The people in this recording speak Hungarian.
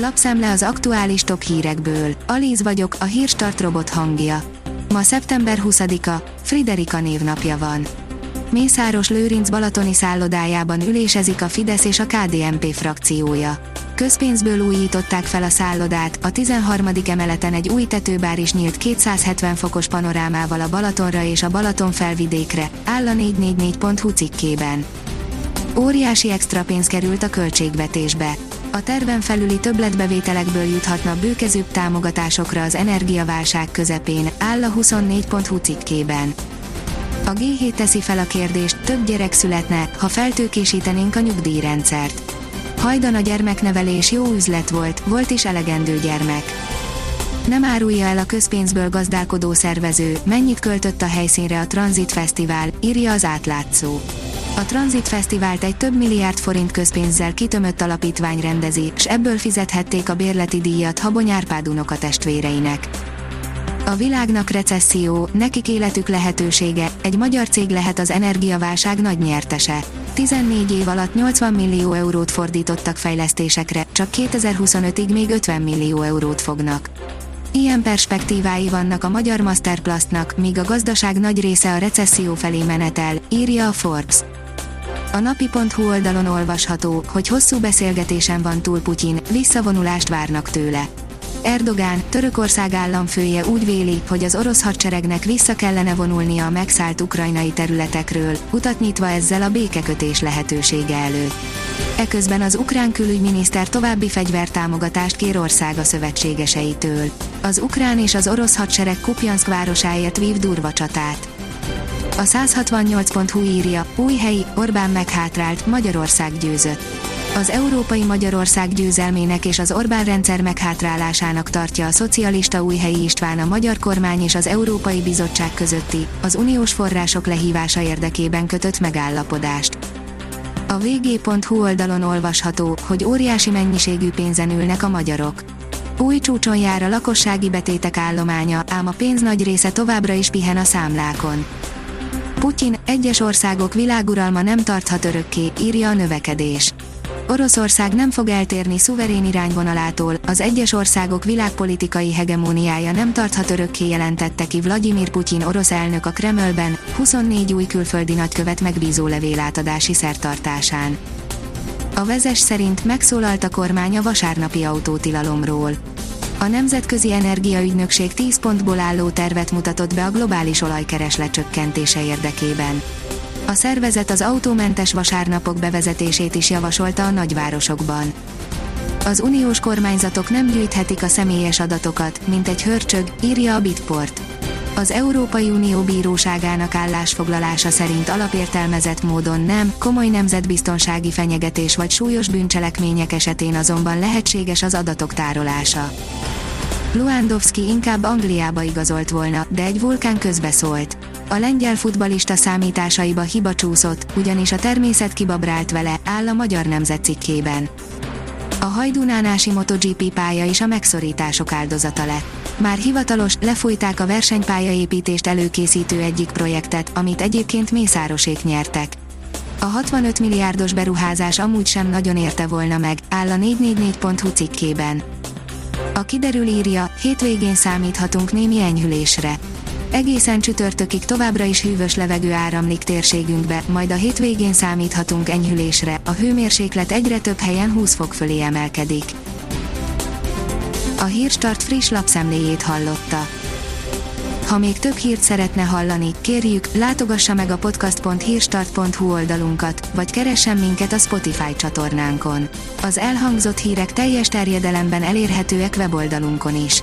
Lapszemle az aktuális top hírekből. Alíz vagyok, a hírstart robot hangja. Ma szeptember 20-a, Friderika névnapja van. Mészáros Lőrinc balatoni szállodájában ülésezik a Fidesz és a KDNP frakciója. Közpénzből újították fel a szállodát, a 13. emeleten egy új tetőbár is nyílt 270 fokos panorámával a Balatonra és a Balaton felvidékre, áll a 444.hu cikkében. Óriási extra pénz került a költségvetésbe. A terven felüli többletbevételekből juthatna bőkezőbb támogatásokra az energiaválság közepén, áll a 24.hu cikkében. A G7 teszi fel a kérdést, több gyerek születne, ha feltőkésítenénk a nyugdíjrendszert. Hajdan a gyermeknevelés jó üzlet volt, volt is elegendő gyermek. Nem árulja el a közpénzből gazdálkodó szervező, mennyit költött a helyszínre a Transit Fesztivál, írja az átlátszó. A Transit Fesztivált egy több milliárd forint közpénzzel kitömött alapítvány rendezi, s ebből fizethették a bérleti díjat Habony Árpád unoka testvéreinek. A világnak recesszió, nekik életük lehetősége, egy magyar cég lehet az energiaválság nagy nyertese. 14 év alatt 80 millió eurót fordítottak fejlesztésekre, csak 2025-ig még 50 millió eurót fognak. Ilyen perspektívái vannak a magyar Masterplastnak, míg a gazdaság nagy része a recesszió felé menetel, írja a Forbes. A napi.hu oldalon olvasható, hogy hosszú beszélgetésen van túl Putyin, visszavonulást várnak tőle. Erdogán, Törökország államfője úgy véli, hogy az orosz hadseregnek vissza kellene vonulnia a megszállt ukrajnai területekről, utat nyitva ezzel a békekötés lehetősége előtt. Eközben az ukrán külügyminiszter további fegyvertámogatást kér országa szövetségeseitől. Az ukrán és az orosz hadsereg Kupjanszk városáért vív durva csatát. A 168.hu írja, új helyi, Orbán meghátrált, Magyarország győzött az európai Magyarország győzelmének és az Orbán rendszer meghátrálásának tartja a szocialista Újhelyi István a magyar kormány és az Európai Bizottság közötti, az uniós források lehívása érdekében kötött megállapodást. A vg.hu oldalon olvasható, hogy óriási mennyiségű pénzen ülnek a magyarok. Új csúcson jár a lakossági betétek állománya, ám a pénz nagy része továbbra is pihen a számlákon. Putyin, egyes országok világuralma nem tarthat örökké, írja a növekedés. Oroszország nem fog eltérni szuverén irányvonalától, az egyes országok világpolitikai hegemóniája nem tarthat örökké jelentette ki Vladimir Putyin orosz elnök a Kremlben, 24 új külföldi nagykövet megbízó levélátadási szertartásán. A vezes szerint megszólalt a kormány a vasárnapi autótilalomról. A Nemzetközi Energiaügynökség 10 pontból álló tervet mutatott be a globális olajkereslet csökkentése érdekében. A szervezet az autómentes vasárnapok bevezetését is javasolta a nagyvárosokban. Az uniós kormányzatok nem gyűjthetik a személyes adatokat, mint egy hörcsög, írja a Bitport. Az Európai Unió bíróságának állásfoglalása szerint alapértelmezett módon nem, komoly nemzetbiztonsági fenyegetés vagy súlyos bűncselekmények esetén azonban lehetséges az adatok tárolása. Luandowski inkább Angliába igazolt volna, de egy vulkán közbeszólt. A lengyel futbalista számításaiba hiba csúszott, ugyanis a természet kibabrált vele, áll a Magyar Nemzet cikkében. A hajdunánási MotoGP pálya is a megszorítások áldozata lett. Már hivatalos, lefújták a versenypályaépítést előkészítő egyik projektet, amit egyébként Mészárosék nyertek. A 65 milliárdos beruházás amúgy sem nagyon érte volna meg, áll a 444.hu cikkében. A kiderül írja, hétvégén számíthatunk némi enyhülésre. Egészen csütörtökig továbbra is hűvös levegő áramlik térségünkbe, majd a hétvégén számíthatunk enyhülésre, a hőmérséklet egyre több helyen 20 fok fölé emelkedik. A Hírstart friss lapszemléjét hallotta. Ha még több hírt szeretne hallani, kérjük, látogassa meg a podcast.hírstart.hu oldalunkat, vagy keressen minket a Spotify csatornánkon. Az elhangzott hírek teljes terjedelemben elérhetőek weboldalunkon is.